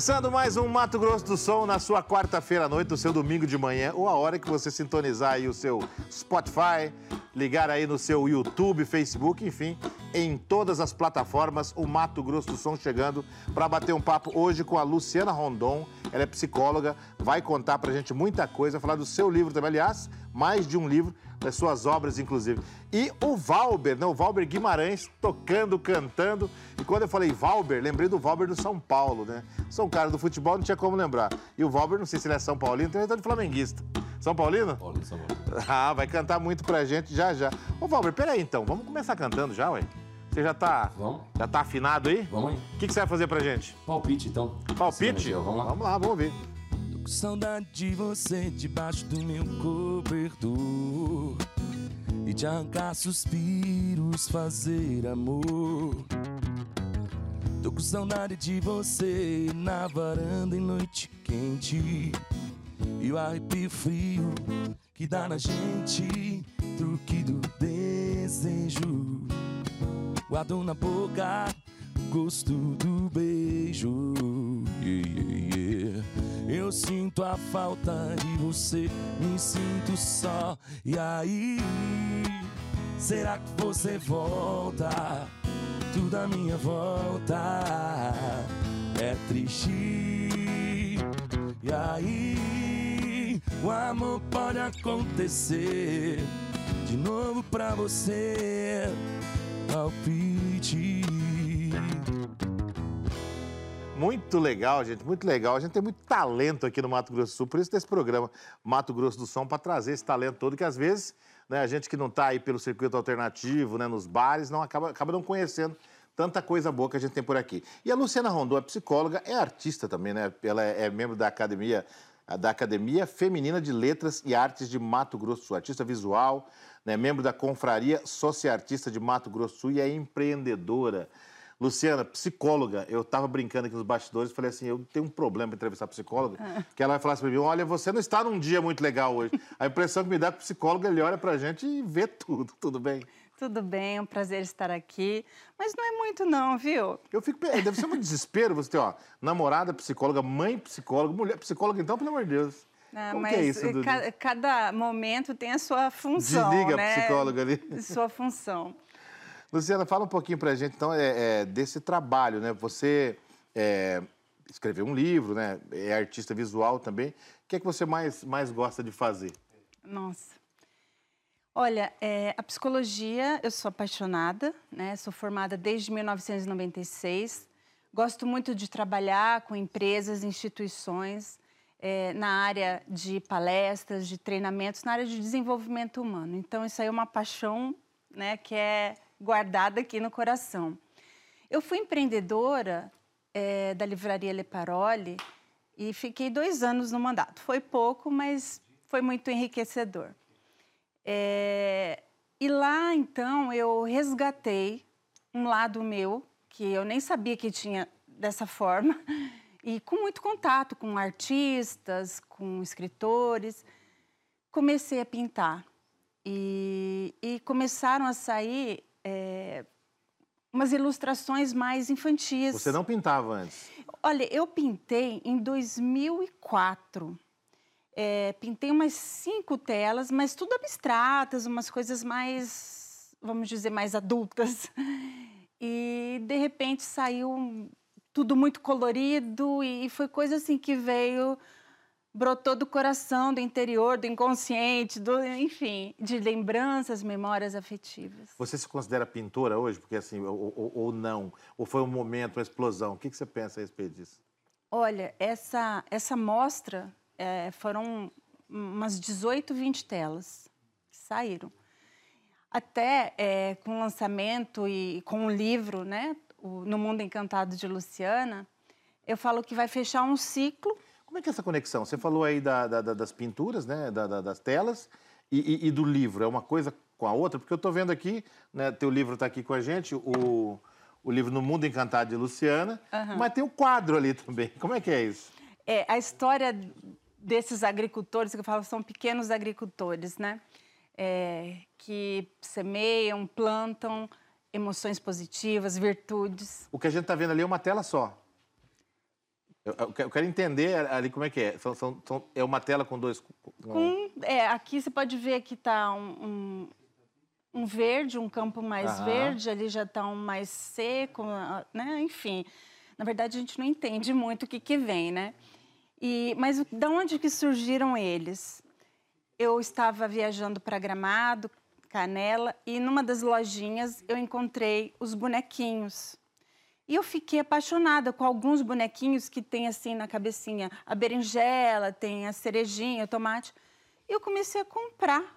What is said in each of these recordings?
Começando mais um Mato Grosso do Som na sua quarta-feira à noite, no seu domingo de manhã, ou a hora que você sintonizar aí o seu Spotify, ligar aí no seu YouTube, Facebook, enfim, em todas as plataformas, o Mato Grosso do Som chegando para bater um papo hoje com a Luciana Rondon. Ela é psicóloga, vai contar pra gente muita coisa, falar do seu livro também, aliás, mais de um livro, das suas obras, inclusive. E o Valber, né? O Valber Guimarães tocando, cantando. E quando eu falei Valber, lembrei do Valber do São Paulo, né? Sou um cara do futebol, não tinha como lembrar. E o Valber, não sei se ele é São Paulino, então ele é de flamenguista. São Paulino? Paulo, São Paulo. Ah, vai cantar muito pra gente já já. Ô, Valber, peraí então, vamos começar cantando já, ué? Você já tá. Vamos? Já tá afinado aí? Vamos aí. O que, que você vai fazer pra gente? Palpite, então. Palpite? Sim, Vamos lá. Vamos lá, vamos ver. Tô com saudade de você debaixo do meu cobertor E de arrancar suspiros, fazer amor Tô com saudade de você na varanda em noite quente E o arrepio frio que dá na gente Truque do desejo Guardo na boca gosto do beijo. Yeah, yeah, yeah. Eu sinto a falta de você, me sinto só. E aí, será que você volta? Tudo à minha volta é triste. E aí, o amor pode acontecer de novo pra você. Muito legal, gente, muito legal. A gente tem muito talento aqui no Mato Grosso do Sul, por isso desse programa Mato Grosso do Som, para trazer esse talento todo, que às vezes né, a gente que não está aí pelo circuito alternativo, né, nos bares, não acaba, acaba não conhecendo tanta coisa boa que a gente tem por aqui. E a Luciana Rondon é psicóloga, é artista também, né? Ela é, é membro da Academia, da Academia Feminina de Letras e Artes de Mato Grosso do Sul, artista visual, né, membro da Confraria Sociartista de Mato Grosso do Sul e é empreendedora. Luciana, psicóloga, eu estava brincando aqui nos bastidores e falei assim: eu tenho um problema para entrevistar psicóloga, que ela vai falar assim para mim: olha, você não está num dia muito legal hoje. A impressão que me dá é que o psicólogo ele olha para a gente e vê tudo, tudo bem? Tudo bem, é um prazer estar aqui. Mas não é muito, não, viu? Eu fico. Deve ser um desespero você ter, ó, namorada psicóloga, mãe psicóloga, mulher psicóloga, então, pelo amor de Deus. Ah, Como mas que é isso, Dudu? ca- cada momento tem a sua função. Desliga a né? psicóloga ali. Sua função. Luciana, fala um pouquinho pra gente, então, é, é, desse trabalho, né? Você é, escreveu um livro, né? É artista visual também. O que é que você mais, mais gosta de fazer? Nossa. Olha, é, a psicologia, eu sou apaixonada, né? Sou formada desde 1996. Gosto muito de trabalhar com empresas, instituições, é, na área de palestras, de treinamentos, na área de desenvolvimento humano. Então, isso aí é uma paixão né, que é guardada aqui no coração. Eu fui empreendedora é, da livraria Le Parole e fiquei dois anos no mandato. Foi pouco, mas foi muito enriquecedor. É, e lá, então, eu resgatei um lado meu, que eu nem sabia que tinha dessa forma, e com muito contato com artistas, com escritores, comecei a pintar. E, e começaram a sair é, umas ilustrações mais infantis. Você não pintava antes? Olha, eu pintei em 2004. É, pintei umas cinco telas, mas tudo abstratas, umas coisas mais, vamos dizer, mais adultas. E de repente saiu tudo muito colorido e foi coisa assim que veio, brotou do coração, do interior, do inconsciente, do, enfim, de lembranças, memórias afetivas. Você se considera pintora hoje? Porque assim, ou, ou- ou não? Ou foi um momento, uma explosão? O que, que você pensa a respeito disso? Olha, essa, essa mostra eh, foram umas 18, 20 telas que saíram. Até eh, com o lançamento e com o livro, né, o No Mundo Encantado de Luciana, eu falo que vai fechar um ciclo. Como é que é essa conexão? Você falou aí da- da- da- das pinturas, né? da- da- das telas e, e- e do livro. É uma coisa com a outra? Porque eu estou vendo aqui, né? Teu livro está aqui com a gente, o, o livro No Mundo Encantado de Luciana, mas tem o quadro ali também. Como é que é isso? É, a história desses agricultores, que eu falo, são pequenos agricultores, né? é, que semeiam, plantam emoções positivas, virtudes. O que a gente está vendo ali é uma tela só. Eu, eu que- eu quero entender ali como é que é. São- são- são- é uma tela com dois. com- é, aqui você pode ver que está um, um, um verde, um campo mais Aham. verde, ali já está um mais seco, né? Enfim, na verdade a gente não entende muito o que, que vem, né? E, mas da onde que surgiram eles? Eu estava viajando para Gramado, Canela, e numa das lojinhas eu encontrei os bonequinhos. E eu fiquei apaixonada com alguns bonequinhos que tem assim na cabecinha a berinjela, tem a cerejinha, o tomate. E eu comecei a comprar.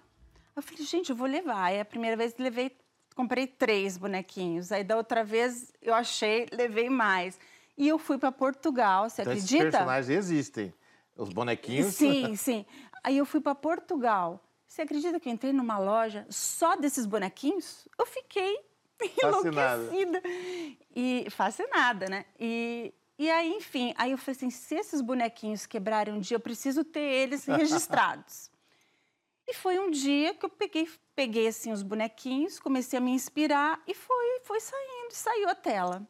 Eu falei, gente, eu vou levar. Aí a primeira vez levei, comprei três bonequinhos. Aí da outra vez eu achei, levei mais. E eu fui para Portugal, você Então, esses acredita? personagens existem. Os bonequinhos. Sim, sim. Aí eu fui para Portugal. Você acredita que eu entrei numa loja só desses bonequinhos? Eu fiquei Fascinada. enlouquecida. E fascinada, né? E, e aí, enfim, aí eu falei assim, se esses bonequinhos quebrarem um dia, eu preciso ter eles registrados. e foi um dia que eu peguei, peguei assim os bonequinhos, comecei a me inspirar e foi, foi saindo, saiu a tela.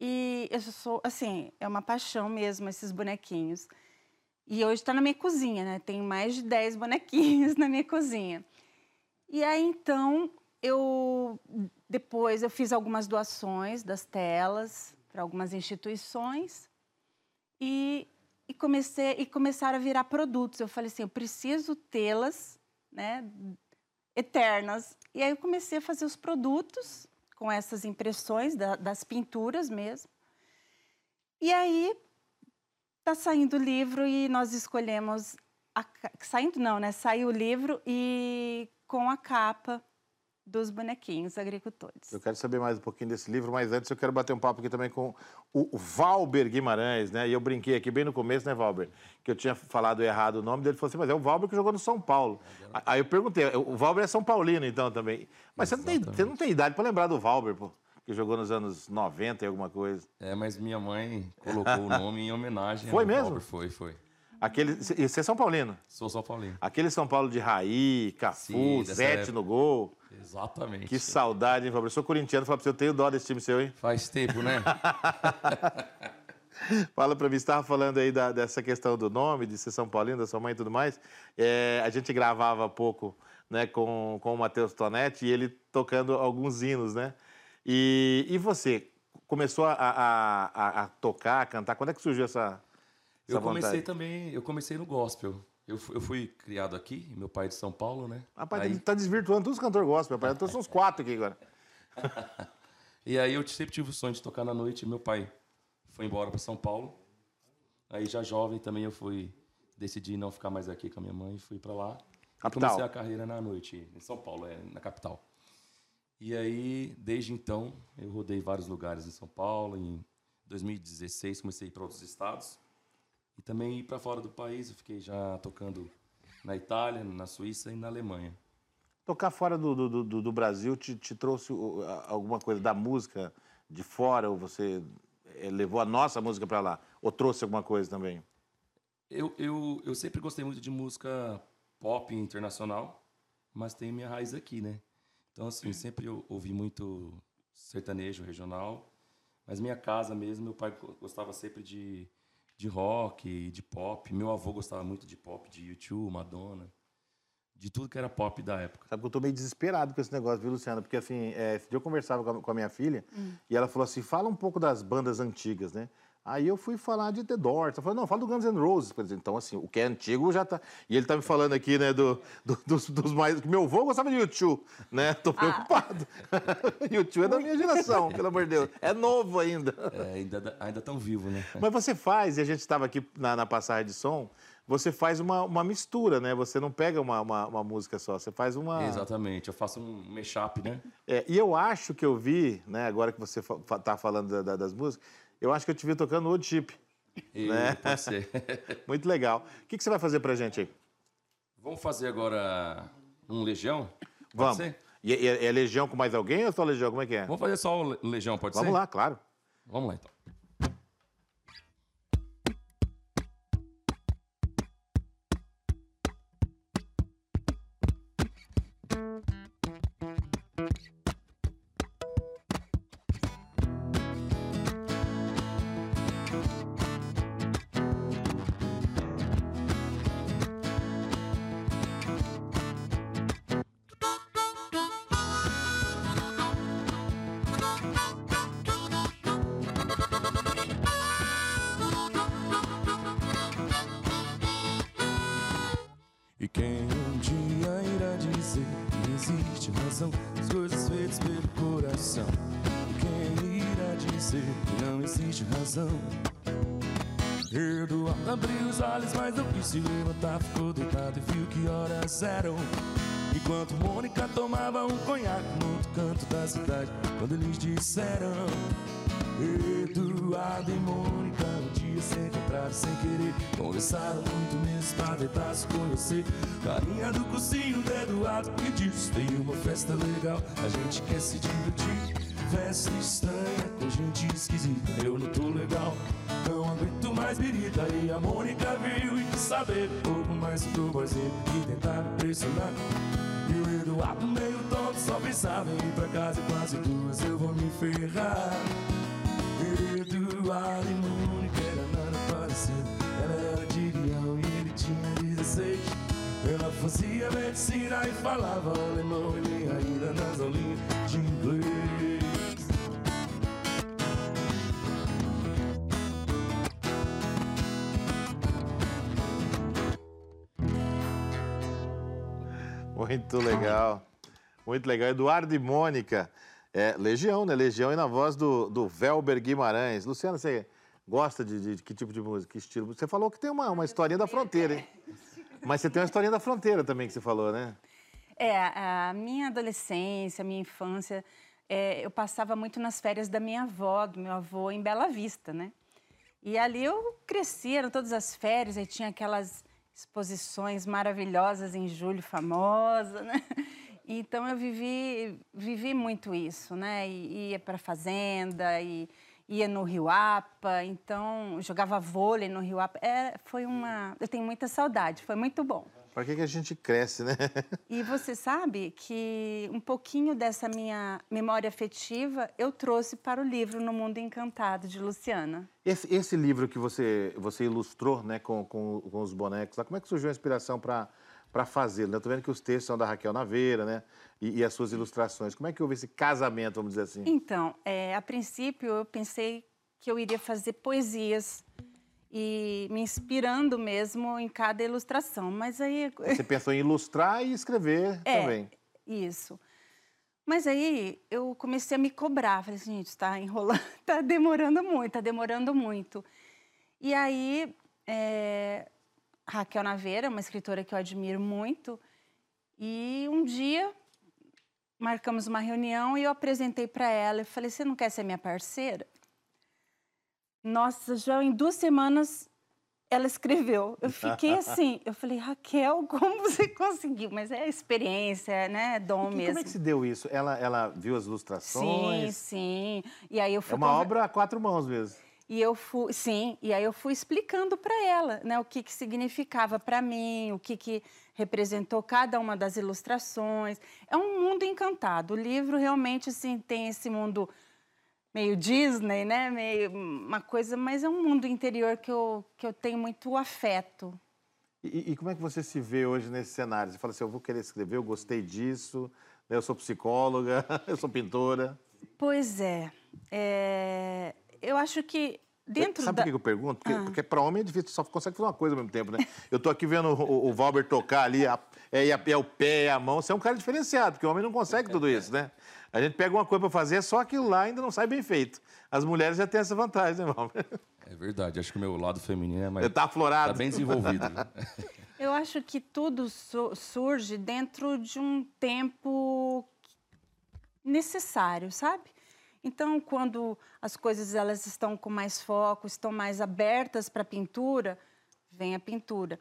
E eu sou, assim, é uma paixão mesmo esses bonequinhos. E hoje está na minha cozinha, né? Tem mais de 10 bonequinhos na minha cozinha. E aí, então, eu depois eu fiz algumas doações das telas para algumas instituições e, e comecei e começaram a virar produtos. Eu falei assim, eu preciso tê-las, né, eternas. E aí eu comecei a fazer os produtos com essas impressões da- das pinturas mesmo. E aí tá saindo o livro e nós escolhemos a saindo não, né? Saiu o livro e com a capa dos bonequinhos agricultores. Eu quero saber mais um pouquinho desse livro, mas antes eu quero bater um papo aqui também com o Valber Guimarães, né? E eu brinquei aqui bem no começo, né, Valber? Que eu tinha falado errado o nome dele. Ele falou assim, mas é o Valber que jogou no São Paulo. Aí eu perguntei, o Valber é São Paulino, então, também. Mas você não, tem, você não tem idade para lembrar do Valber, pô. Que jogou nos anos 90 e alguma coisa. É, mas minha mãe colocou o nome em homenagem Foi mesmo? Valber. Foi, foi. Aquele, e você é São Paulino? Sou São Paulino. Aquele São Paulo de Raí, Cafu, Sim, Zete época. no gol. Exatamente. Que saudade, hein? Eu sou corintiano, fala pra você, eu tenho dó desse time seu, hein? Faz tempo, né? Fala pra mim, você estava falando aí da- dessa questão do nome, de ser São Paulino, da sua mãe e tudo mais. É, a gente gravava há pouco né, com, com o Matheus Tonetti e ele tocando alguns hinos, né? E, e você, começou a, a- a- tocar, a cantar? Quando é que surgiu essa, essa eu comecei vontade? também, eu comecei no gospel. Eu, eu fui criado aqui, meu pai é de São Paulo, né? Rapaz, Aí- ele tá desvirtuando todos os cantores gospel, rapaz. Então são uns quatro aqui agora. E aí eu sempre tive o sonho de tocar na noite. Meu pai foi embora para São Paulo. Aí já jovem também eu fui decidi não ficar mais aqui com a minha mãe e fui para lá. E Capital. comecei a carreira na noite em São Paulo, é, na capital. E aí desde então eu rodei vários lugares em São Paulo. Em 2016 comecei a ir para outros estados e também ir para fora do país. Eu fiquei já tocando na Itália, na Suíça e na Alemanha. Tocar fora do, do, do- do Brasil te, te trouxe alguma coisa da música de fora? Ou você eh, levou a nossa música para lá? Ou trouxe alguma coisa também? Eu, eu, eu sempre gostei muito de música pop internacional, mas tenho minha raiz aqui, né? Então, assim, sempre eu ouvi muito sertanejo regional, mas minha casa mesmo, meu pai go- gostava sempre de, de rock, de pop. Meu avô gostava muito de pop, de YouTube, Madonna, de tudo que era pop da época. Sabe que eu tô meio desesperado com esse negócio, viu, Luciana? Porque, assim, é, esse dia eu conversava com a, com a minha filha e ela falou assim, fala um pouco das bandas antigas, né? Aí eu fui falar de The Doors. Ela falou, não, fala do Guns N' Roses. Então, assim, o que é antigo já tá... E ele tá me falando aqui, né, do, do- dos, dos mais... Meu avô gostava de YouTube, né? Tô preocupado. YouTube é da minha geração, pelo amor de Deus. É novo ainda. É, ainda, ainda tão vivo, né? Mas você faz, e a gente estava aqui na, na passagem de som, você faz uma, uma mistura, né? Você não pega uma, uma, uma música só, você faz uma... Exatamente, eu faço um mashup, né? É, e eu acho que eu vi, né, agora que você está falando da- da- das músicas, eu acho que eu te vi tocando Old Chip. E Né? pode ser. Muito legal. O que, que você vai fazer pra gente aí? Vamos fazer agora um Legião? Pode Vamos. ser? E, e- é Legião com mais alguém ou só Legião? Como é que é? Vamos fazer só o Le- Legião, pode Vamos ser? lá, claro. Vamos lá, então. Festa legal, a gente quer se divertir. Festa estranha com gente esquisita, eu não tô legal. Não aguento mais birita E a Mônica viu e quis saber. Um pouco mais do boizinho E tentar me pressionar. E o Eduardo meio tonto Só pensava em ir pra casa e quase duas Eu vou me ferrar. Eduardo e Mônica era nada parecido. Ela era de Leão e ele tinha 16 Ela fazia medicina e falava alemão Ele ainda nas aulinhas de inglês Muito legal. Muito legal. Eduardo e Mônica. É, Legião, né? Legião e na voz do, do Velber Guimarães. Luciana, você gosta de, de- de que tipo de música, que estilo? Você falou que tem uma, uma historinha da fronteira, hein? Mas você tem uma historinha da fronteira também que você falou, né? É, a minha adolescência, a minha infância, é, eu passava muito nas férias da minha avó, do meu avô, em Bela Vista, né? E ali eu cresci, eram todas as férias, aí tinha aquelas exposições maravilhosas em julho, famosa, né? Então eu vivi, vivi muito isso, né? E ia para fazenda, e ia no Rio Apa, então jogava vôlei no Rio Apa. É, foi uma, eu tenho muita saudade, foi muito bom. Pra que, que a gente cresce, né? E você sabe que um pouquinho dessa minha memória afetiva eu trouxe para o livro No Mundo Encantado, de Luciana. Esse, esse livro que você, você ilustrou né, com, com, com os bonecos, lá, como é que surgiu a inspiração para fazê-lo? Eu tô vendo que os textos são da Raquel Naveira, né? E, e as suas ilustrações. Como é que houve esse casamento, vamos dizer assim? Então, é, a princípio eu pensei que eu iria fazer poesias e me inspirando mesmo em cada ilustração, mas aí Você pensou em ilustrar e escrever É, também. Isso. Mas aí eu comecei a me cobrar. Falei assim, gente, está enrolando, está demorando muito, está demorando muito. E aí, é, Raquel Naveira, uma escritora que eu admiro muito, e um dia marcamos uma reunião e eu apresentei para ela. Eu falei, você não quer ser minha parceira? Nossa, já em duas semanas ela escreveu. Eu fiquei assim, eu falei, Raquel, como você conseguiu? Mas é experiência, né? Dom E mesmo. como é que se deu isso? Ela, ela viu as Sim, ilustrações? sim. E aí eu fui É uma conver- obra a quatro mãos mesmo. E eu fui, sim, e aí eu fui explicando para ela, né, o que que significava para mim, o que que representou cada uma das ilustrações. É um mundo encantado. O livro realmente assim tem esse mundo meio Disney, né, meio uma coisa, mas é um mundo interior que eu que eu tenho muito afeto. E, e como é que você se vê hoje nesse cenário? Você fala assim, eu vou querer escrever, eu gostei disso, né, eu sou psicóloga, eu sou pintora. Pois é, é, eu acho que dentro Sabe da por que eu pergunto? Porque, Ah. porque para homem é difícil, só consegue fazer uma coisa ao mesmo tempo, né? Eu tô aqui vendo o, o Valber tocar ali, a- é, é o pé, é a mão. Você é um cara diferenciado, porque o homem não consegue tudo isso, né? A gente pega uma coisa para fazer, só aquilo lá ainda não sai bem feito. As mulheres já têm essa vantagem, né, Valber? É verdade, acho que o meu lado feminino é mais. Você tá aflorado. Tá bem desenvolvido. né? Eu acho que tudo su- surge dentro de um tempo necessário, sabe? Então, quando as coisas elas estão com mais foco, estão mais abertas para a pintura, vem a pintura.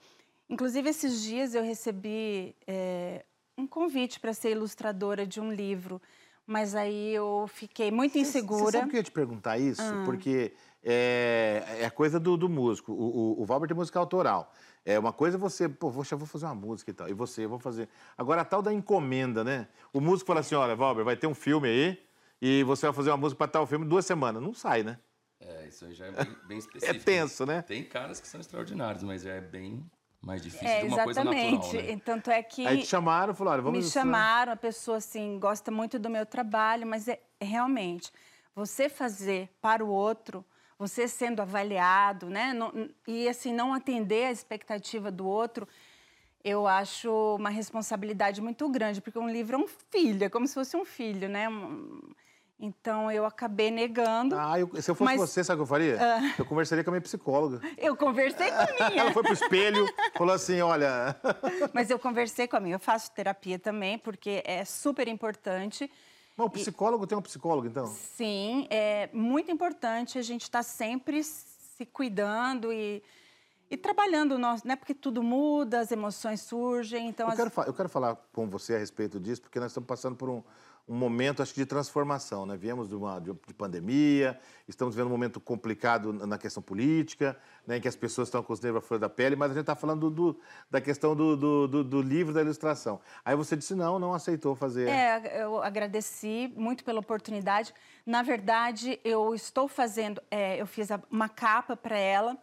Inclusive, esses dias eu recebi eh, um convite para ser ilustradora de um livro, mas aí eu fiquei muito insegura. Você sabe que eu ia te perguntar isso? Ah. Porque é, é a coisa do, do músico. O, o, o Valber tem música autoral. É uma coisa é você, pô, poxa, vou fazer uma música e tal. E você, eu vou fazer. Agora, a tal da encomenda, né? O músico fala assim: olha, Valber, vai ter um filme aí e você vai fazer uma música para tal filme duas semanas. Não sai, né? É, isso aí já é bem, bem específico. é tenso, né? Tem caras que são extraordinários, mas é bem mais difícil é, de uma coisa natural, Exatamente. Tanto é que... Aí te chamaram, falaram, vamos... Me chamaram, a pessoa, assim, gosta muito do meu trabalho, mas é, é realmente, você fazer para o outro, você sendo avaliado, né? Não, e, assim, não atender a expectativa do outro, eu acho uma responsabilidade muito grande, porque um livro é um filho, é como se fosse um filho, né? Então eu acabei negando. Ah, eu, se eu fosse mas... você, sabe o que eu faria? Uh... Eu conversaria com a minha psicóloga. Eu conversei com a minha. Ela foi pro espelho, falou assim: olha. mas eu conversei com a minha. Eu faço terapia também, porque é super importante. Mas o psicólogo e... tem um psicólogo, então? Sim, é muito importante a gente estar tá sempre se cuidando e, e trabalhando o nosso, né? Porque tudo muda, as emoções surgem. Então eu, as... quero, eu quero falar com você a respeito disso, porque nós estamos passando por um um momento, acho que, de transformação. Né? Viemos de uma de, de pandemia, estamos vendo um momento complicado na questão política, né, em que as pessoas estão com os nervos à flor da pele, mas a gente está falando do, da questão do, do, do, do, livro da ilustração. Aí você disse não, não aceitou fazer. É, eu agradeci muito pela oportunidade. Na verdade, eu estou fazendo, é, eu fiz uma capa para ela.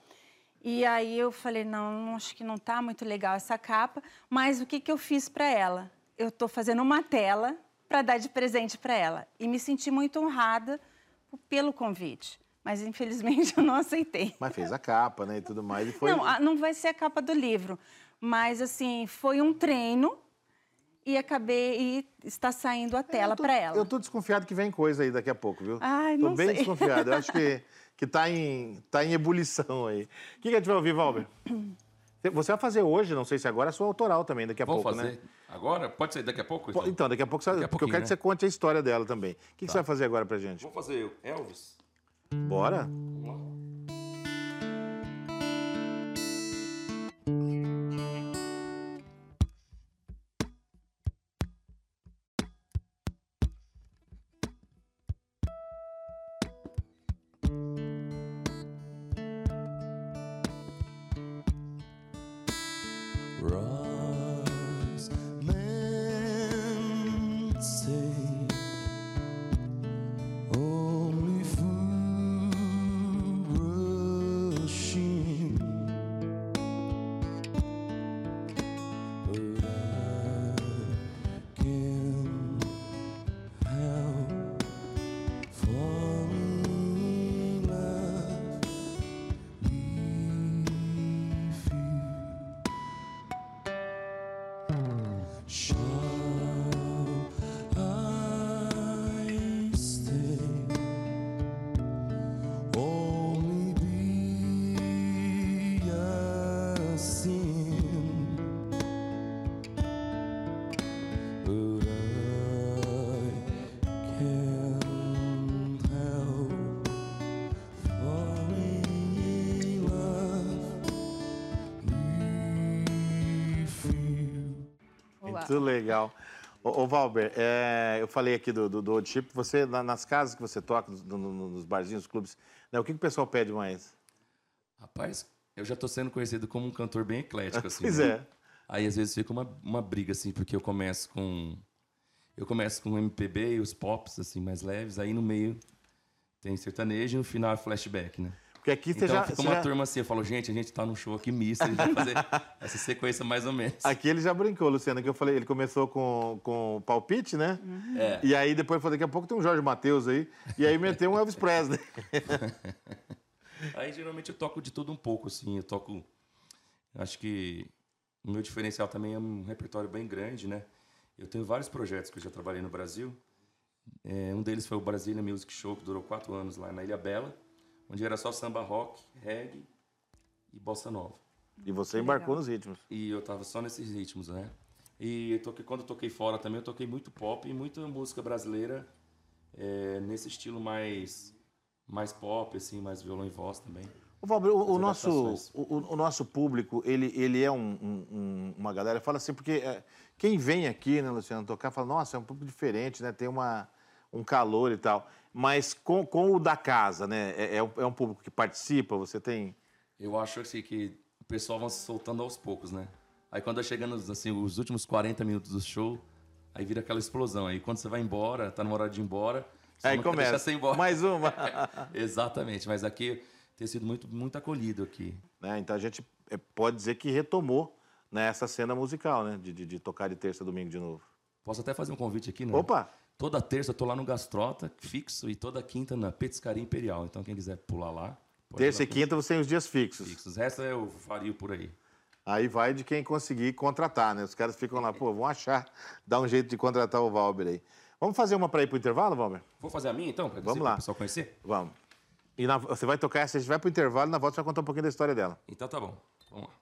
E aí eu falei, não, acho que não está muito legal essa capa, mas o que, que eu fiz para ela? Eu estou fazendo uma tela para dar de presente para ela. E me senti muito honrada pelo convite. Mas infelizmente eu não aceitei. Mas fez a capa, né, e tudo mais. E foi... Não, não vai ser a capa do livro. Mas assim, foi um treino e acabei e está saindo a tela para ela. Eu tô desconfiado que vem coisa aí daqui a pouco, viu? Ai, tô não bem sei. desconfiado. Eu acho que que tá em tá em ebulição aí. O que, que a gente vai ouvir, Valber? Você vai fazer hoje, não sei se agora, a sua autoral também, daqui a Vou pouco, fazer. né? Agora? Pode ser daqui a pouco? Então, então daqui a pouco, daqui a porque eu quero né? que você conte a história dela também. O que, tá. que você vai fazer agora pra gente? Vou fazer Elvis. Bora? Vamos lá. Show Muito legal. Ô, ô Valber, é, eu falei aqui do, do, do Old Chip, você, na, nas casas que você toca, no, no, nos barzinhos, nos clubes, né, o que, que o pessoal pede mais? Rapaz, eu já estou sendo conhecido como um cantor bem eclético, assim. pois né? é. Aí, às vezes, fica uma, uma briga, assim, porque eu começo com... Eu começo com o MPB e os pops, assim, mais leves, aí no meio tem sertanejo e no final é flashback, né? Porque aqui você então, já. Fica uma já... turma assim, eu falo, gente, a gente tá num show aqui misto, a gente vai fazer essa sequência mais ou menos. Aqui ele já brincou, Luciano, que eu falei, ele começou com, com palpite, né? Uhum. É. E aí depois falou, daqui a pouco tem um Jorge Matheus aí. E aí meteu um Elvis Presley. aí geralmente eu toco de tudo um pouco, assim. Eu toco. Acho que o meu diferencial também é um repertório bem grande, né? Eu tenho vários projetos que eu já trabalhei no Brasil. É, um deles foi o Brasília Music Show, que durou quatro anos lá na Ilha Bela onde era só samba rock, reggae e bossa nova. E você embarcou nos ritmos. E eu tava só nesses ritmos, né? E eu toquei, quando eu toquei fora também, eu toquei muito pop e muita música brasileira é, nesse estilo mais, mais pop, assim, mais violão e voz também. O, Valber, o, o nosso, o, o, nosso público, ele, ele é um, um, uma galera, fala assim, porque é, quem vem aqui, né, Luciano, tocar, fala, nossa, é um público diferente, né? Tem uma, um calor e tal. Mas com, com o da casa, né? É, é um, é um público que participa, você tem. Eu acho assim que o pessoal vai se soltando aos poucos, né? Aí quando vai chegando assim, os últimos 40 minutos do show, aí vira aquela explosão. Aí quando você vai embora, tá na hora de ir embora, Aí começa. você embora. Mais uma. Exatamente, mas aqui tem sido muito, muito acolhido aqui. né? Então a gente é, pode dizer que retomou né, essa cena musical, né? De, de, de tocar de terça a domingo de novo. Posso até fazer um convite aqui, né? Opa! Toda terça eu tô lá no Gastrota, fixo, e toda quinta na Petiscaria Imperial. Então quem quiser pular lá... Terça e quinta você tem os dias fixos. Fixos. O resto eu faria por aí. Aí vai de quem conseguir contratar, né? Os caras ficam lá, pô, vão achar, dar um jeito de contratar o Valber aí. Vamos fazer uma para ir pro intervalo, Valber? Vou fazer a minha então? Vamos lá. O pessoal conhecer? Vamos. E na- você vai tocar essa, a gente vai pro intervalo e na volta você vai contar um pouquinho da história dela. Então tá bom. Vamos lá.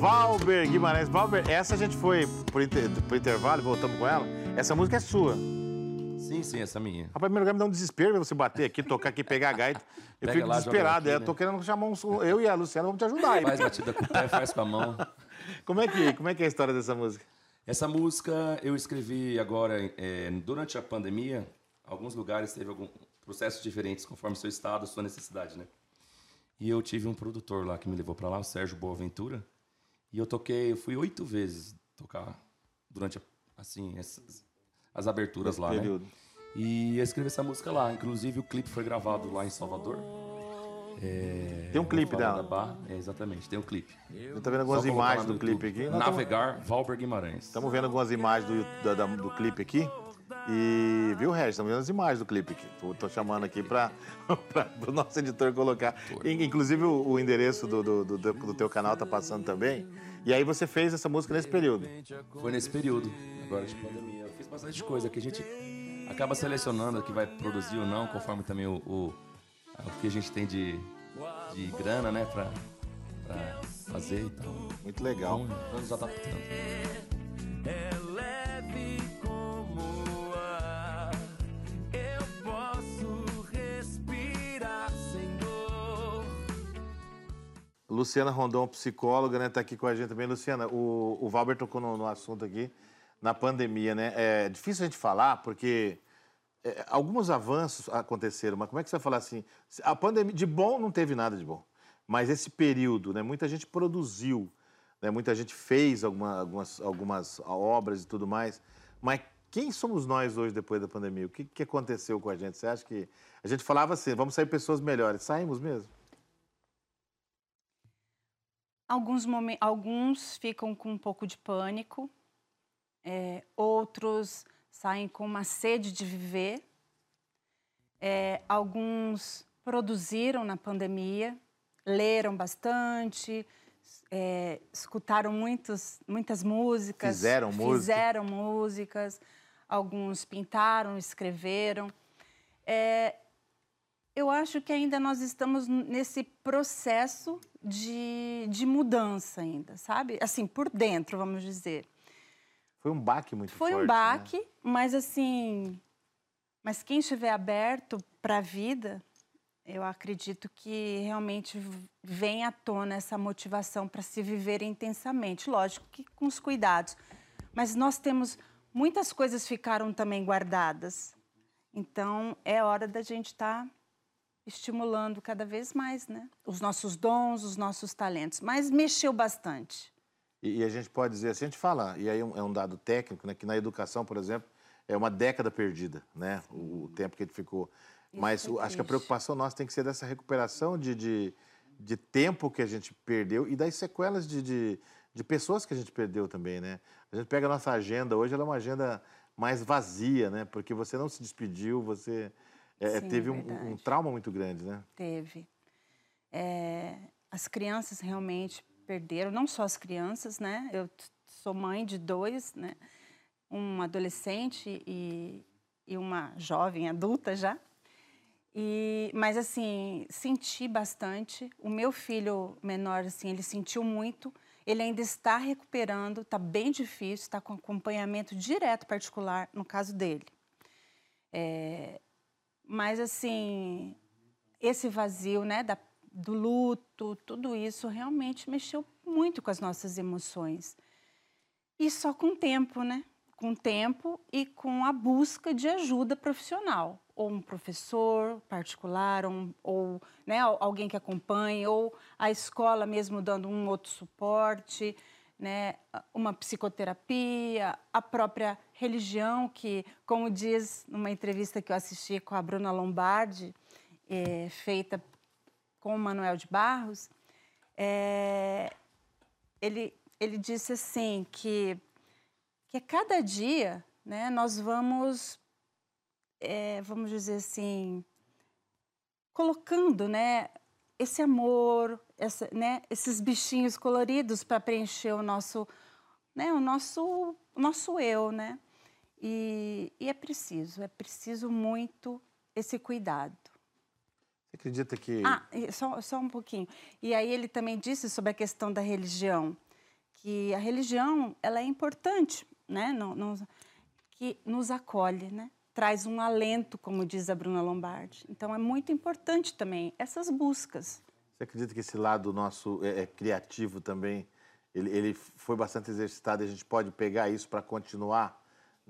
Valber Guimarães. Valber, essa a gente foi pro, inter, intervalo, voltamos com ela. Essa música é sua. Sim, sim, essa é minha. Rapaz, primeiro lugar me dá um desespero você bater aqui, tocar aqui, pegar a gaita. Eu Pega fico lá, desesperado. aqui, é, eu né? tô querendo chamar um. Eu e a Luciana vamos te ajudar aí. Faz batida com o pé, faz com a mão. Como é, que, como é que é a história dessa música? Essa música eu escrevi agora, é, durante a pandemia, alguns lugares teve algum processos diferentes conforme seu estado, sua necessidade, né? E eu tive um produtor lá que me levou para lá, o Sérgio Boaventura, e eu toquei, eu fui oito vezes tocar durante, a- assim, essas, as aberturas lá, período. né? E eu escrevi essa música lá, inclusive o clipe foi gravado lá em Salvador. É, Tem um clipe dela. da é, exatamente, tem um clipe. Eu tô vendo algumas imagens do clipe aqui. Navegar, Valber Guimarães. Estamos vendo algumas imagens do, da- da- do clipe aqui. E, viu, Regis? Estamos vendo as imagens do clipe. Tô, tô chamando aqui para o nosso editor colocar. In- Inclusive, o, o endereço do, do, do, teu- do teu canal tá passando também. E aí você fez essa música nesse período. Foi nesse período, agora de pandemia. Eu fiz bastante coisa que a gente acaba selecionando o que vai produzir ou não, conforme também o, o, o que a gente tem de, de grana, né, pra fazer e tal. Muito legal. Então, vamos nos adaptando. Luciana Rondon, psicóloga, né? Tá aqui com a gente também. Luciana, o, o Valber tocou no, no assunto aqui, na pandemia, né? É difícil a gente falar, porque é, alguns avanços aconteceram, mas como é que você vai falar assim? A pandemia, de bom, não teve nada de bom. Mas esse período, né? Muita gente produziu, né? Muita gente fez alguma- algumas, algumas obras e tudo mais. Mas Quem somos nós hoje depois da pandemia? O que, que aconteceu com a gente? Você acha que. A gente falava assim, vamos sair pessoas melhores. Saímos mesmo? Alguns, momen- alguns ficam com um pouco de pânico, é, outros saem com uma sede de viver, é, alguns produziram na pandemia, leram bastante, é, escutaram muitos, muitas músicas. Fizeram música. Fizeram músicas, alguns pintaram, escreveram. É, eu acho que ainda nós estamos nesse processo de, de mudança ainda, sabe? Assim, por dentro, vamos dizer. Foi um baque muito Foi forte. um né? baque, mas assim, mas quem estiver aberto para a vida, eu acredito que realmente vem à tona essa motivação para se viver intensamente. Lógico que com os cuidados, mas nós temos muitas coisas ficaram também guardadas. Então é hora da gente estar estimulando cada vez mais, né? Os nossos dons, os nossos talentos. Mas mexeu bastante. E, e a gente pode dizer, assim, a gente fala, e aí é um, é um dado técnico, né, que na educação, por exemplo, é uma década perdida, né? O, o tempo que a gente ficou. Isso Mas é acho que a preocupação nossa tem que ser dessa recuperação de, de, de tempo que a gente perdeu e das sequelas de, de, de pessoas que a gente perdeu também, né? A gente pega a nossa agenda, hoje ela é uma agenda mais vazia, né? Porque você não se despediu, você é, Sim, teve um- um, trauma muito grande, né? Teve. É, as crianças realmente perderam, não só as crianças, né? Eu sou mãe de dois, né? Um adolescente e, e uma jovem adulta já. E, mas assim, senti bastante. O meu filho menor, assim, ele sentiu muito. Ele ainda está recuperando, está bem difícil, está com acompanhamento direto particular, no caso dele. É, mas assim, esse vazio, né, da, do luto, tudo isso realmente mexeu muito com as nossas emoções. E só com o tempo, né? Com o tempo e com a busca de ajuda profissional, ou um professor particular, ou, ou né, al- alguém que acompanhe, ou a escola mesmo dando um outro suporte, né, uma psicoterapia, a própria religião, que, como diz numa entrevista que eu assisti com a Bruna Lombardi, eh, feita com o Manuel de Barros, é, ele, ele disse assim que, que a cada dia né, nós vamos, é, vamos dizer assim, colocando né, esse amor, essa, né, esses bichinhos coloridos para preencher o nosso, né, o nosso, o nosso eu, né? E, e é preciso, é preciso muito esse cuidado. Você acredita que. Ah, só, só um pouquinho. E aí ele também disse sobre a questão da religião, que a religião ela é importante, né? Não, não- que nos acolhe, né? Traz um alento, como diz a Bruna Lombardi. Então é muito importante também essas buscas. Você acredita que esse lado nosso é, é criativo também, ele, ele foi bastante exercitado e a gente pode pegar isso para continuar,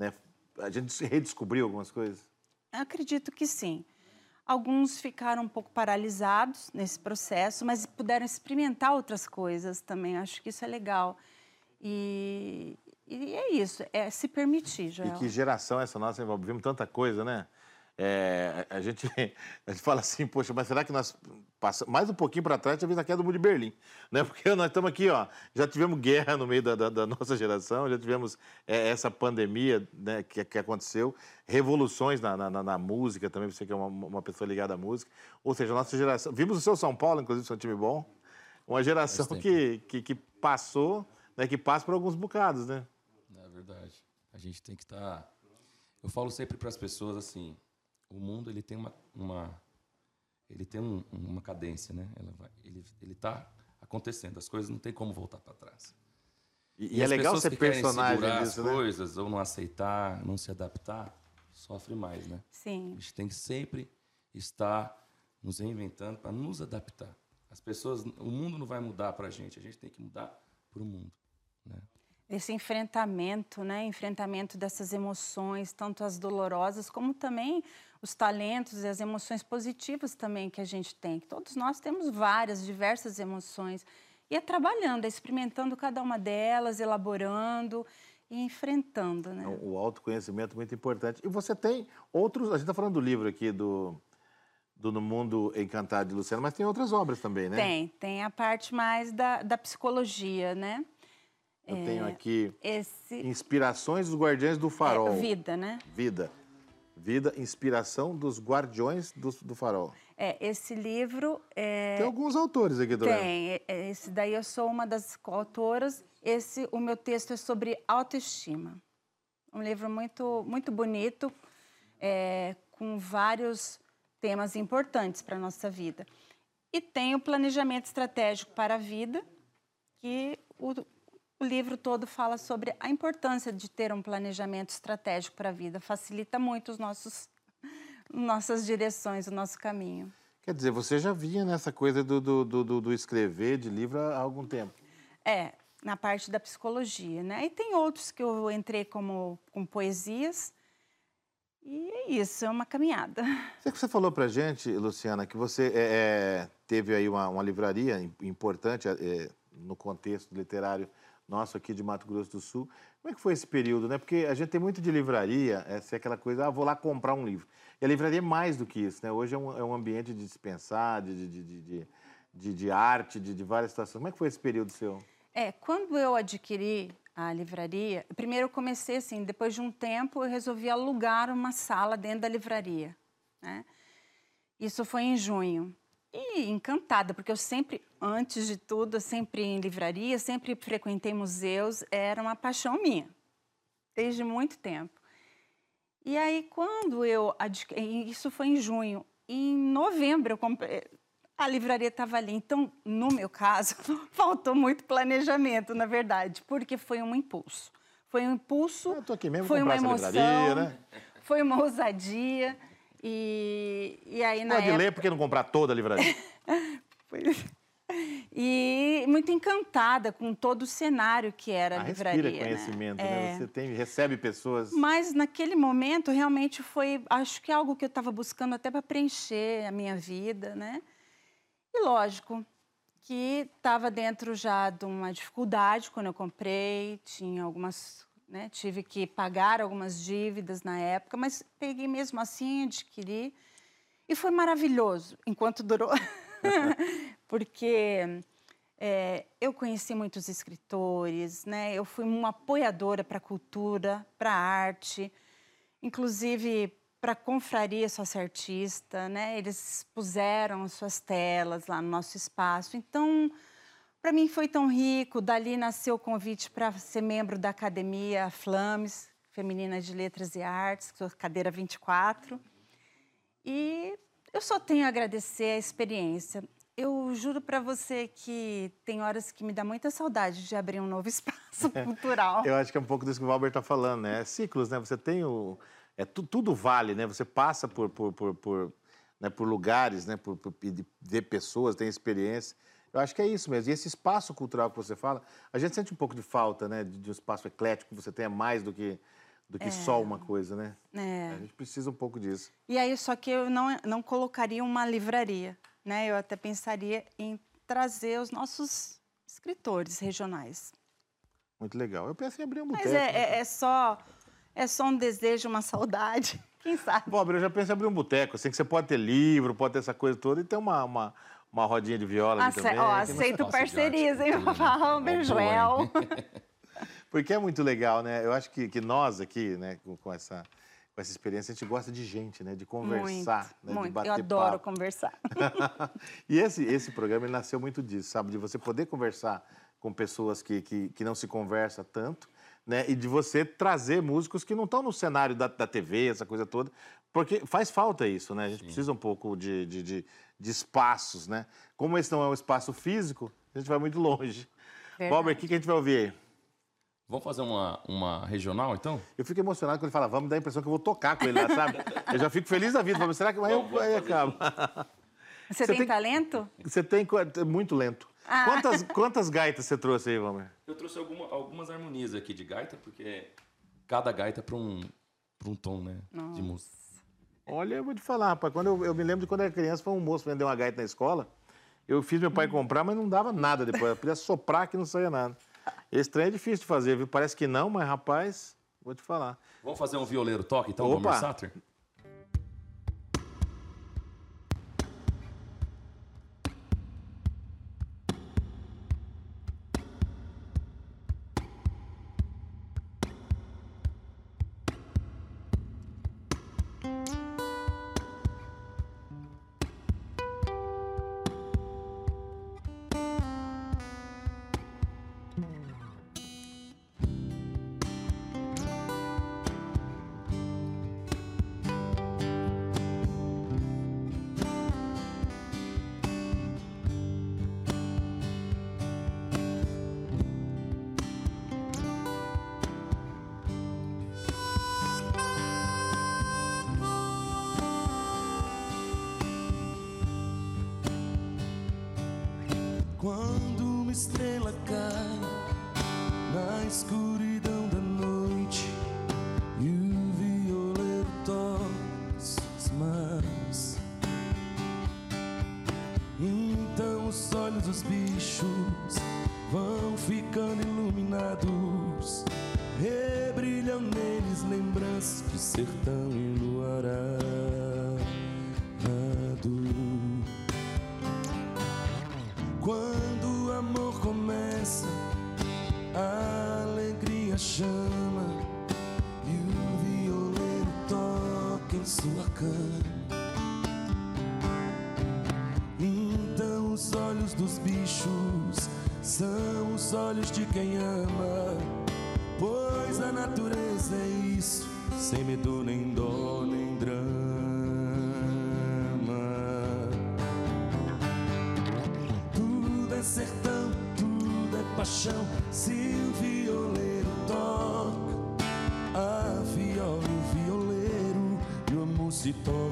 né? A gente redescobriu algumas coisas? Acredito que sim. Alguns ficaram um pouco paralisados nesse processo, mas puderam experimentar outras coisas também. Acho que isso é legal. E, e é isso, é se permitir, E Joel. que geração é essa nossa? Vimos tanta coisa, né? É, a, gente, a gente fala assim, poxa, mas será que nós passamos mais um pouquinho para trás, talvez a queda do muro de Berlim, né? Porque nós estamos aqui, ó, já tivemos guerra no meio da, da- da nossa geração, já tivemos é, essa pandemia né, que, que aconteceu, revoluções na, na- na- na música também, você que é uma, uma pessoa ligada à música, ou seja, a nossa geração. Vimos o seu São Paulo, inclusive, seu time bom, uma geração que, que, que passou, né, que passa por alguns bocados, né? É verdade. A gente tem que estar. Eu falo sempre para as pessoas assim: o mundo ele tem uma, uma ele tem um- uma cadência, né? Ela vai, ele ele está acontecendo. As coisas não tem como voltar para trás. E, e é legal ser que querem personagem segurar disso, as né? coisas ou não aceitar, não se adaptar, sofre mais, né? A Sim, gente tem que sempre estar nos reinventando para nos adaptar. As pessoas, o mundo não vai mudar para a gente, a gente tem que mudar para o mundo. Né? esse enfrentamento, né? Enfrentamento dessas emoções, tanto as dolorosas como também os talentos e as emoções positivas também que a gente tem. Todos nós temos várias, diversas emoções. E é trabalhando, é experimentando cada uma delas, elaborando ir enfrentando, né? O autoconhecimento é muito importante. E você tem outros. A gente está falando do livro aqui do, do No Mundo Encantado de Luciano, mas tem outras obras também, né? Tem, tem a parte mais da, da psicologia, né? Eu tenho aqui Esse. Inspirações dos Guardiões do Farol. É, vida, né? Vida. Vida, inspiração dos Guardiões do, do Farol. É, esse livro é, Tem alguns autores aqui do tem. é, é, Esse daí eu sou uma das coautoras. Esse, o meu texto é sobre autoestima. Um livro muito, muito bonito, é, com vários temas importantes para a nossa vida. E tem o planejamento estratégico para a vida, que o, o livro todo fala sobre a importância de ter um planejamento estratégico para a vida. Facilita muito os nossos, nossas direções, o nosso caminho. Quer dizer, você já vinha nessa coisa do, do, do, do- escrever de livro há algum tempo. É, na parte da psicologia, né? E tem outros que eu entrei como com poesias. E é isso, é uma caminhada. Você, falou pra gente, Luciana, que você é, é, teve aí uma, uma livraria im- importante é, no contexto literário nosso aqui de Mato Grosso do Sul. Como é que foi esse período, né? Porque a gente tem muito de livraria, essa é aquela coisa, ah, vou lá comprar um livro. E a livraria é mais do que isso, né? Hoje é um, é um ambiente de dispensar, de, de, de, de, arte, de, de várias situações. Como é que foi esse período seu? É, quando eu adquiri a livraria, primeiro eu comecei assim, depois de um tempo eu resolvi alugar uma sala dentro da livraria, né? Isso foi em junho. E encantada, porque eu sempre, antes de tudo, sempre em livraria, sempre frequentei museus, era uma paixão minha, desde muito tempo. E aí, quando eu adquiri, isso foi em junho, em novembro eu comprei, a livraria estava ali. Então, no meu caso, faltou muito planejamento, na verdade, porque foi um impulso. Foi um impulso, Eu tô aqui mesmo, foi uma emoção, né? foi uma ousadia. E, e aí, na Pode época... ler, por que não comprar toda a livraria? Pois- E muito encantada com todo o cenário que era a Ah, livraria. respira conhecimento, né? né? É. Você tem, recebe pessoas. Mas naquele momento realmente foi, acho que algo que eu estava buscando até para preencher a minha vida, né? E lógico que estava dentro já de uma dificuldade quando eu comprei, tinha algumas, né? Tive que pagar algumas dívidas na época, mas peguei mesmo assim, adquiri e foi maravilhoso enquanto durou, porque é, eu conheci muitos escritores, né? Eu fui uma apoiadora para a cultura, para a arte, inclusive para a confraria sócio artista, né? Eles puseram as suas telas lá no nosso espaço. Então, para mim foi tão rico. Dali nasceu o convite para ser membro da academia Flames, Feminina de Letras e Artes, cadeira 24. E eu só tenho a agradecer a experiência. Eu juro para você que tem horas que me dá muita saudade de abrir um novo espaço cultural. Eu acho que é um pouco disso que o Valber está falando, né? É ciclos, né? Você tem o. É, tu- tudo vale, né? Você passa por, por, por, por, né? por lugares, né? Por, por de ver pessoas, tem experiência. Eu acho que é isso mesmo. E esse espaço cultural que você fala, a gente sente um pouco de falta, né? De, um espaço eclético, você tem mais do que, do que só uma coisa, né? É. A gente precisa um pouco disso. E aí, só que eu não, não colocaria uma livraria, né? Eu até pensaria em trazer os nossos escritores regionais. Muito legal. Eu pensei em abrir um Mas boteco. é, é- é só é só um desejo, uma saudade. Quem sabe? Valber, eu já pensei em abrir um boteco, assim, que você pode ter livro, pode ter essa coisa toda e ter uma, uma, uma rodinha de viola Ace- também. ó, aceito parcerias, hein, cultura, né? Valber, Uma boa, Joel? hein? Porque é muito legal, né? Eu acho que, que nós aqui, né, com, com essa, com essa experiência, a gente gosta de gente, né? De conversar, né? muito, muito. de bater Eu adoro papo. conversar. e esse, esse programa ele nasceu muito disso, sabe? De você poder conversar com pessoas que, que, que não se conversa tanto, né? E de você trazer músicos que não estão no cenário da, da TV, essa coisa toda, porque faz falta isso, né? A gente precisa um pouco de, de, de, de espaços, né? Como esse não é um espaço físico, a gente vai muito longe. Verdade. Valber, o que, que a gente vai ouvir? Vamos fazer uma, uma regional, então? Eu fico emocionado quando ele fala, vamos, dá a impressão que eu vou tocar com ele lá, sabe? Eu já fico feliz da vida. Falo, será que vai eu, aí acaba? Você, Você tem, tem- talento? Você tem co- muito lento. Ah. Quantas, quantas gaitas você trouxe aí, Valmer? Eu trouxe alguma- algumas harmonias aqui de gaita, porque cada gaita é para um, pra um tom, né? De música. Olha, eu vou te falar, rapaz. Quando eu, eu me lembro de quando eu era criança, foi um moço vender uma gaita na escola. Eu fiz meu pai comprar, mas não dava nada depois. Eu podia soprar que não saía nada. Esse trem é difícil de fazer, viu? Parece que não, mas rapaz, vou te falar. Vamos fazer um violeiro toque, então, Opa. Opa. Satter? Chama e o violeiro toca em sua cama. Então os olhos dos bichos são os olhos de quem ama, pois a natureza é isso, sem medo nem dó se tocam.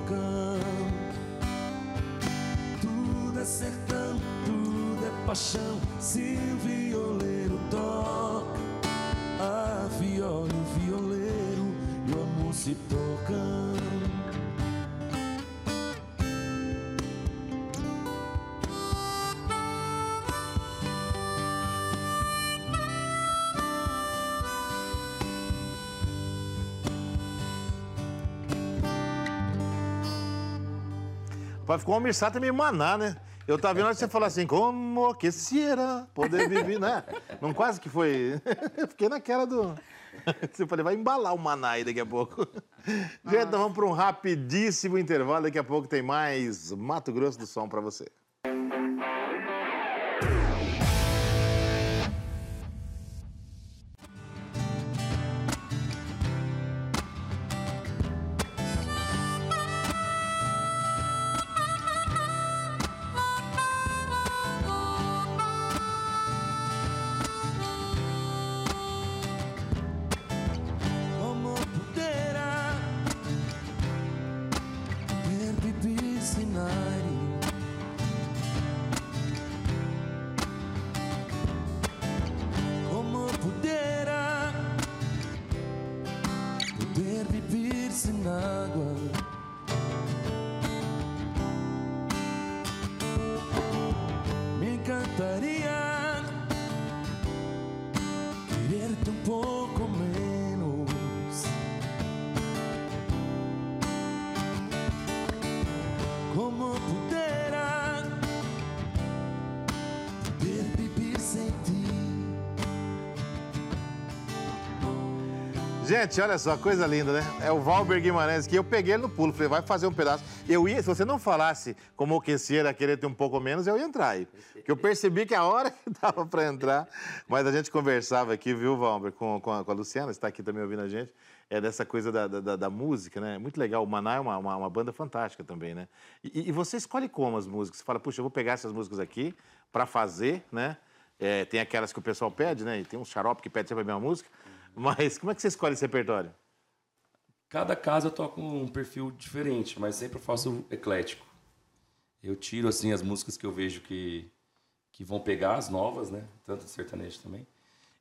Pode ficar uma mirsata meio maná, né? Eu tava vendo você falar assim, como que será poder viver, né? Não quase que foi. Eu fiquei naquela do. Você falei, vai embalar o maná aí daqui a pouco. Gente, então vamos para um rapidíssimo intervalo. Daqui a pouco tem mais Mato Grosso do Som para você. Gente, olha só, coisa linda, né? É o Valber Guimarães que eu peguei ele no pulo, falei, vai fazer um pedaço. Eu ia, se você não falasse como o Queceira querer ter um pouco menos, eu ia entrar aí. Porque eu percebi que a hora que dava para entrar, mas a gente conversava aqui, viu, Valber, com, com, a, com a Luciana, está aqui também ouvindo a gente, é dessa coisa da, da, da música, né? Muito legal. O Maná é uma, uma, uma banda fantástica também, né? E, e você escolhe como as músicas? Você fala, puxa, eu vou pegar essas músicas aqui para fazer, né? É, tem aquelas que o pessoal pede, né? E tem um xarope que pede sempre a mesma música. Mas como é que você escolhe esse repertório? Cada casa eu toco um perfil diferente, mas sempre eu faço eclético. Eu tiro assim as músicas que eu vejo que, que vão pegar, as novas, né? Tanto de sertanejo também.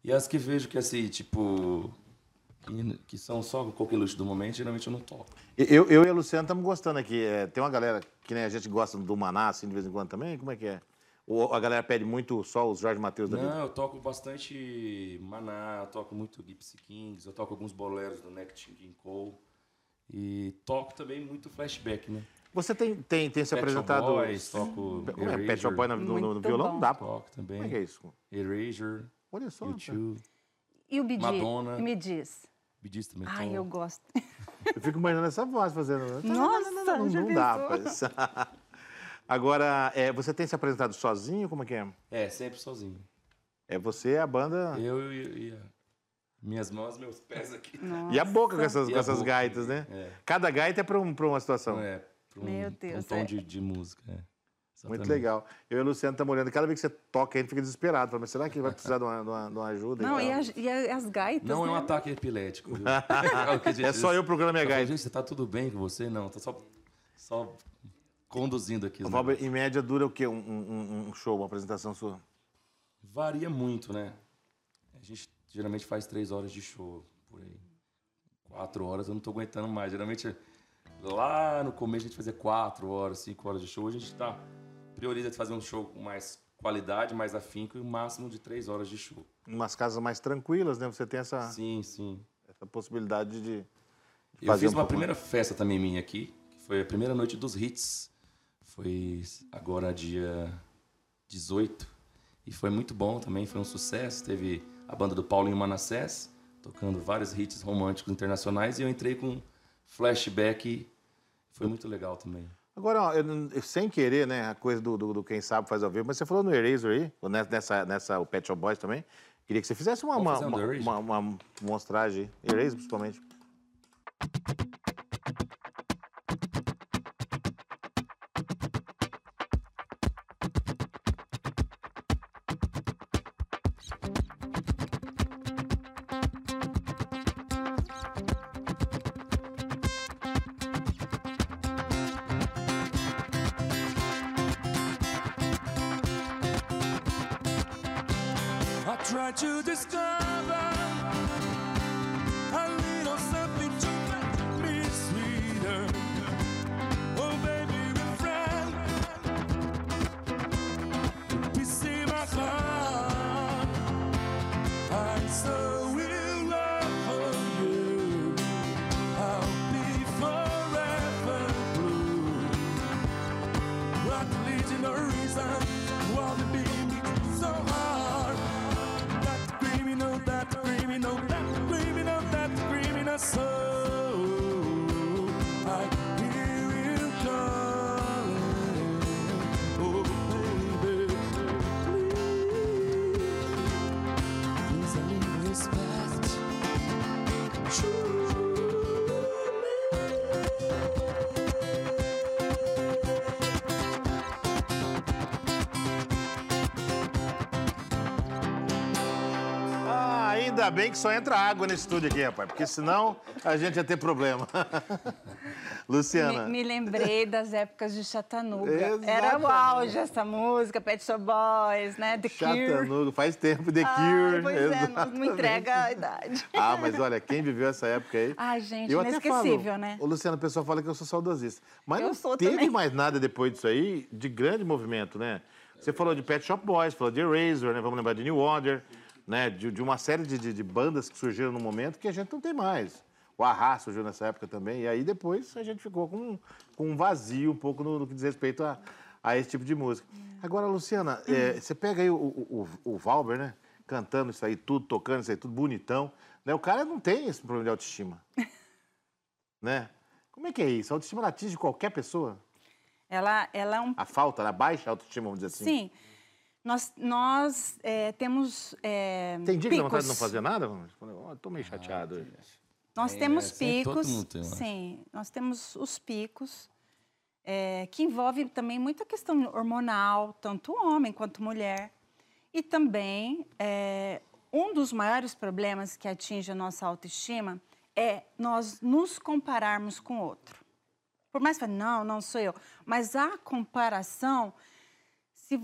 E as que vejo que assim, tipo. Que, que são só o coqueluche do momento, geralmente eu não toco. Eu, eu e a Luciana estamos gostando aqui. É, tem uma galera que nem a gente gosta do Maná, assim, de vez em quando também. Como é que é? Ou a galera pede muito só os Jorge Matheus da vida? Não, eu toco bastante Maná, eu toco muito Gypsy Kings, eu toco alguns boleros do Nat King Cole. E toco também muito flashback, né? Você tem, tem, tem se Pet Shop apresentado. Boys, toco Como é? Pet Shop Boy no, no- no violão? bom. Não dá, pô. Toco também. Como é que é isso? Erasure, Olha só. YouTube, E o Bidi? Madonna. Me diz. Bidis também Ai, toco. eu gosto. Eu fico imaginando essa voz fazendo. Nossa, não, não, não, já não dá, pensou? rapaz. Agora, é, você tem se apresentado sozinho? Como é que é? É, sempre sozinho. É você, a banda Eu e, e a- minhas mãos, meus pés aqui. e a boca com essas, com a essas boca, gaitas, né? é. Cada gaita é para um, pra uma situação. É, pra um, Meu um tom é. de, de música. é. Muito legal. Eu e o Luciano estamos olhando. Cada vez que você toca, a gente fica desesperado. Fala, mas será que ele vai precisar de uma, de uma- de uma ajuda? Não, e as, e a- as gaitas, Não é né? um ataque epilético. viu? É só eu procurando minha gaita. Gente, você tá tudo bem com você? Não, tô só, só conduzindo aqui. os O Valber, negócios. em média, dura o quê? Um, um- um show, uma apresentação sua? Varia muito, né? A gente geralmente faz três horas de show por aí. Quatro horas eu não tô aguentando mais. Geralmente, lá no começo a gente fazia quatro horas, cinco horas de show. Hoje a gente tá, prioriza fazer um show com mais qualidade, mais afinco e o máximo de três horas de show. Em umas casas mais tranquilas, né? Você tem essa, Sim, sim. essa possibilidade de. Eu fiz um uma pouco primeira festa também minha aqui, que foi a primeira noite dos hits. Foi agora dia 18. E foi muito bom também, foi um sucesso. Teve a banda do Paulinho Manassés, tocando vários hits românticos internacionais. E eu entrei com flashback. Foi muito legal também. Agora, eu sem querer, né, a coisa do, do- do quem sabe faz ao vivo, mas você falou no Eraser aí, nessa, nessa, o Pet Shop Boys também. Queria que você fizesse uma, uma, um uma, uma, uma mostragem. Eraser, principalmente. sister. Ainda bem que só entra água nesse estúdio aqui, rapaz, porque senão a gente ia ter problema. Luciana. Me, me lembrei das épocas de Chatanuga. Exatamente. Era o auge essa música, Pet Shop Boys, né? The Cure. Chatanuga, faz tempo, The Cure. pois é, não, não exatamente. entrega a idade. Ah, mas olha, quem viveu essa época aí. Ai, gente, eu inesquecível, falo, né? O Luciano, o pessoal fala que eu sou saudosista. Mas Eu não teve também. mais nada depois disso aí de grande movimento, né? Você falou de Pet Shop Boys, falou de Eraser, né? Vamos lembrar de New Order, né? De, de uma série de, de- de bandas que surgiram no momento que a gente não tem mais. O Arra surgiu nessa época também, e aí depois a gente ficou com, com um vazio um pouco no, no que diz respeito a, a esse tipo de música. Agora, Luciana, é, você pega aí o, o, o, o Valber, né? Cantando isso aí tudo, tocando isso aí tudo, bonitão. Né? O cara não tem esse problema de autoestima. né? Como é que é isso? A autoestima atinge qualquer pessoa? Ela, ela é um A falta, a baixa autoestima, vamos dizer assim? Sim. Nós, nós é, temos é, Tem dia que dá vontade de não picos. fazer nada? Tô meio chateado hoje. Nós Tem, temos todo picos. mundo tem, sim, nós temos os picos, é, que envolve também muita questão hormonal, tanto homem quanto mulher. E também, é, um dos maiores problemas que atinge a nossa autoestima é nós nos compararmos com o outro. Por mais que fale, não, não sou eu. Mas a comparação, se,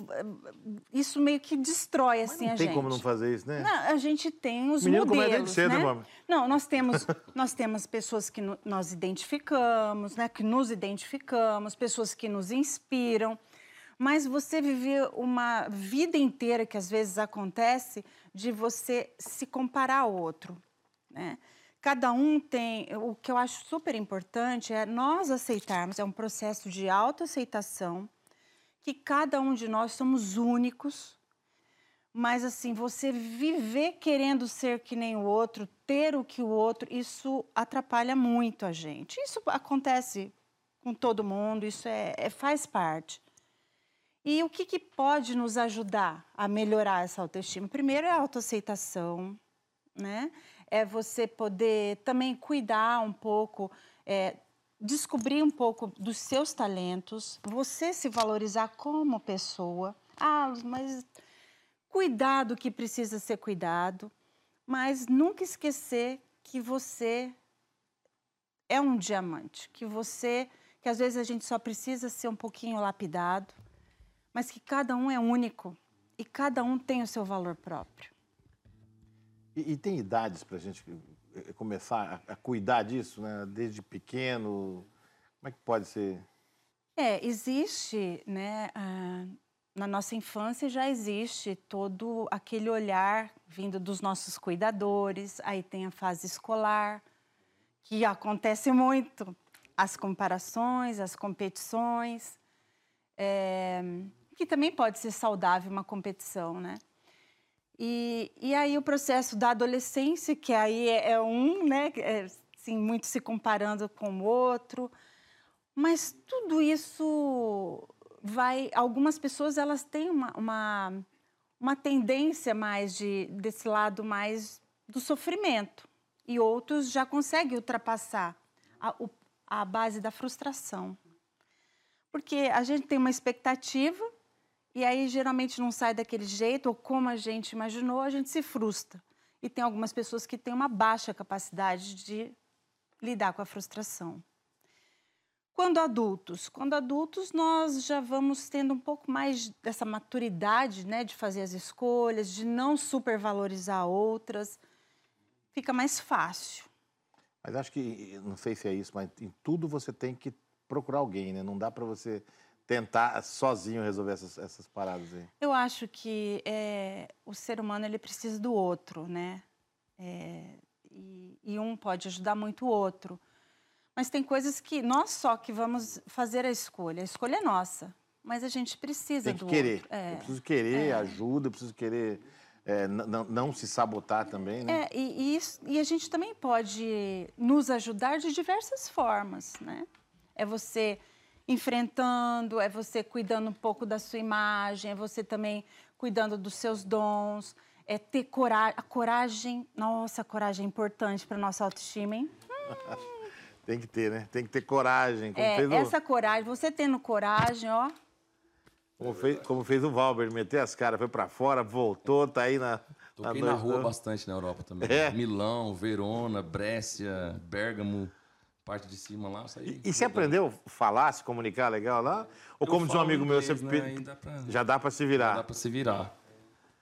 isso meio que destrói assim, Não a tem gente. como não fazer isso, né? Não, a gente tem os Menino modelos, desde cedo, né? Não, nós temos, nós temos pessoas que no- nós identificamos, né? Que nos identificamos, pessoas que nos inspiram. mas você viver uma vida inteira que às vezes acontece de você se comparar ao outro, né? Cada um tem, o que eu acho super importante é nós aceitarmos, é um processo de autoaceitação, que cada um de nós somos únicos, mas assim, você viver querendo ser que nem o outro, ter o que o outro, isso atrapalha muito a gente. Isso acontece com todo mundo, isso é, é faz parte. E o que, que, pode nos ajudar a melhorar essa autoestima? Primeiro é a autoaceitação, né? É você poder também cuidar um pouco, é, descobrir um pouco dos seus talentos, você se valorizar como pessoa. Ah, mas cuidar do que precisa ser cuidado, mas nunca esquecer que você é um diamante, que você, que às vezes a gente só precisa ser um pouquinho lapidado mas que cada um é único e cada um tem o seu valor próprio. E, e tem idades para a gente começar a, a, cuidar disso, né? Desde pequeno, como é que pode ser? É, existe, né? Na nossa infância já existe todo aquele olhar vindo dos nossos cuidadores. Aí tem a fase escolar, que acontece muito, as comparações, as competições. É, que também pode ser saudável uma competição, né? E, e aí o processo da adolescência, que aí é, é um, né? É, assim, muito se comparando com o outro. Mas tudo isso vai... Algumas pessoas, elas têm uma, uma, uma tendência mais de, desse lado mais do sofrimento. E outros já conseguem ultrapassar a, a base da frustração. Porque a gente tem uma expectativa e aí geralmente não sai daquele jeito, ou como a gente imaginou, a gente se frustra. E tem algumas pessoas que têm uma baixa capacidade de lidar com a frustração. Quando adultos? Quando adultos, nós já vamos tendo um pouco mais dessa maturidade né, de fazer as escolhas, de não supervalorizar outras. Fica mais fácil. Mas acho que, não sei se é isso, mas em tudo você tem que procurar alguém, né? Não dá para você tentar sozinho resolver essas, essas paradas aí? Eu acho que é, o ser humano ele precisa do outro, né? É, e, e, um pode ajudar muito o outro. Mas tem coisas que nós só que vamos fazer a escolha. A escolha é nossa, mas a gente precisa tem que do querer. outro. É. Eu preciso querer é. ajuda, eu preciso querer é, não, não se sabotar também, né? É, e, e, e a gente também pode nos ajudar de diversas formas, né? É você enfrentando, é você cuidando um pouco da sua imagem, é você também cuidando dos seus dons, é ter coragem. A coragem, nossa, a coragem é importante para nossa autoestima, hein? Tem que ter, né? Tem que ter coragem. Como é, o... essa coragem, você tendo coragem, ó. Como fez, como fez o Valber, meter as caras, foi para fora, voltou, tá aí na. Toquei na, na rua bastante na Europa também. É. Milão, Verona, Brécia, Bergamo parte de cima lá, saí. E, e você aprendeu a falar, se comunicar legal lá? Ou como diz um amigo inglês, meu, você né? dá pra... já dá para se virar? Já dá para se virar.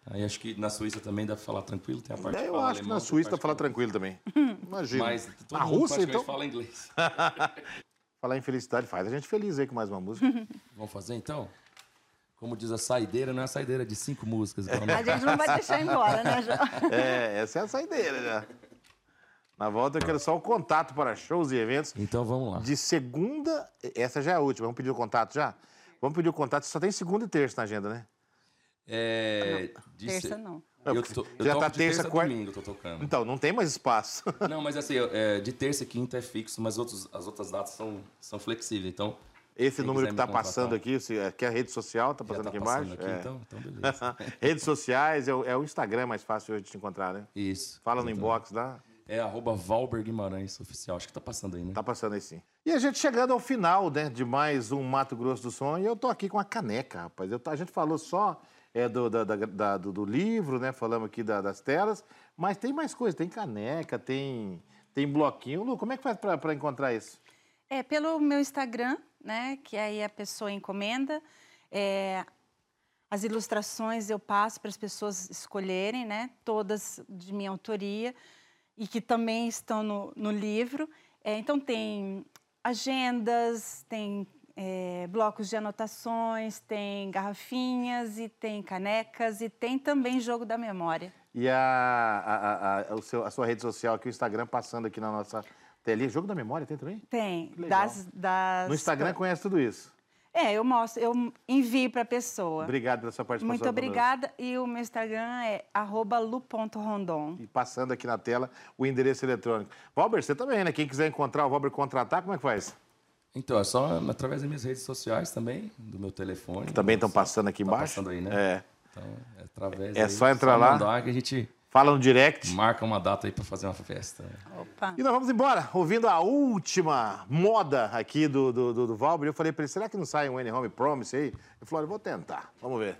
Aí acho que na Suíça também dá para falar tranquilo, tem a parte é, Eu acho que na Suíça dá para falar tranquilo também. Imagina. Mas todo a Rússia, então? fala inglês. falar em felicidade faz a gente feliz aí com mais uma música. Vamos fazer então? Como diz a saideira, não é a saideira de cinco músicas. A gente não vai deixar embora, né, João? É, essa é a saideira já. Na volta eu quero só o contato para shows e eventos. Então vamos lá. De segunda, essa já é a última, vamos pedir o contato já? Vamos pedir o contato, só tem segunda e terça na agenda, né? É. Não, terça não. Eu, tô, eu já tá terça, terça quarta. domingo, tô tocando. Então, não tem mais espaço. Não, mas assim, é, de terça e quinta é fixo, mas outros, as outras datas são, são flexíveis. Então, esse número que está passando aqui, que é a rede social, está passando tá aqui passando embaixo? Aqui, é. então, então beleza. Redes sociais, é o, é o, Instagram mais fácil hoje de te encontrar, né? Isso. Fala no inbox lá. É arroba Valber Guimarães Oficial. Acho que tá passando aí, né? Tá passando aí sim. E a gente chegando ao final né, de mais um Mato Grosso do Som, e eu tô aqui com a caneca, rapaz. Eu, a gente falou só é, do, da, da, do, do, livro, né? Falamos aqui da, das telas, mas tem mais coisa, tem caneca, tem, tem bloquinho. Lu, como é que faz para encontrar isso? É pelo meu Instagram, né? Que aí a pessoa encomenda. É, as ilustrações eu passo para as pessoas escolherem, né? Todas de minha autoria e que também estão no, no livro. É, então, tem agendas, tem é, blocos de anotações, tem garrafinhas e tem canecas e tem também jogo da memória. E a, a, a, a, seu, a sua rede social aqui, o Instagram, passando aqui na nossa telinha. Jogo da memória tem também? Tem. Das, das... No Instagram conhece tudo isso. É, eu mostro, eu envio para a pessoa. Obrigado pela sua participação. Muito obrigada. E o meu Instagram é arroba lu.rondon. E passando aqui na tela o endereço eletrônico. Valber, você também, né? Quem quiser encontrar o Valber contratar, como é que faz? Então, é só através das minhas redes sociais também, do meu telefone. Que também estão Só- passando aqui tá embaixo. passando aí, né? É. Então, é através É aí, só entrar lá. mandar que a gente Fala no direct. marca uma data aí para fazer uma festa. Opa. E nós vamos embora, ouvindo a última moda aqui do, do, do, do Valber. Eu falei pra ele, será que não sai um N Home Promise aí? Ele falou, eu vou tentar. Vamos ver.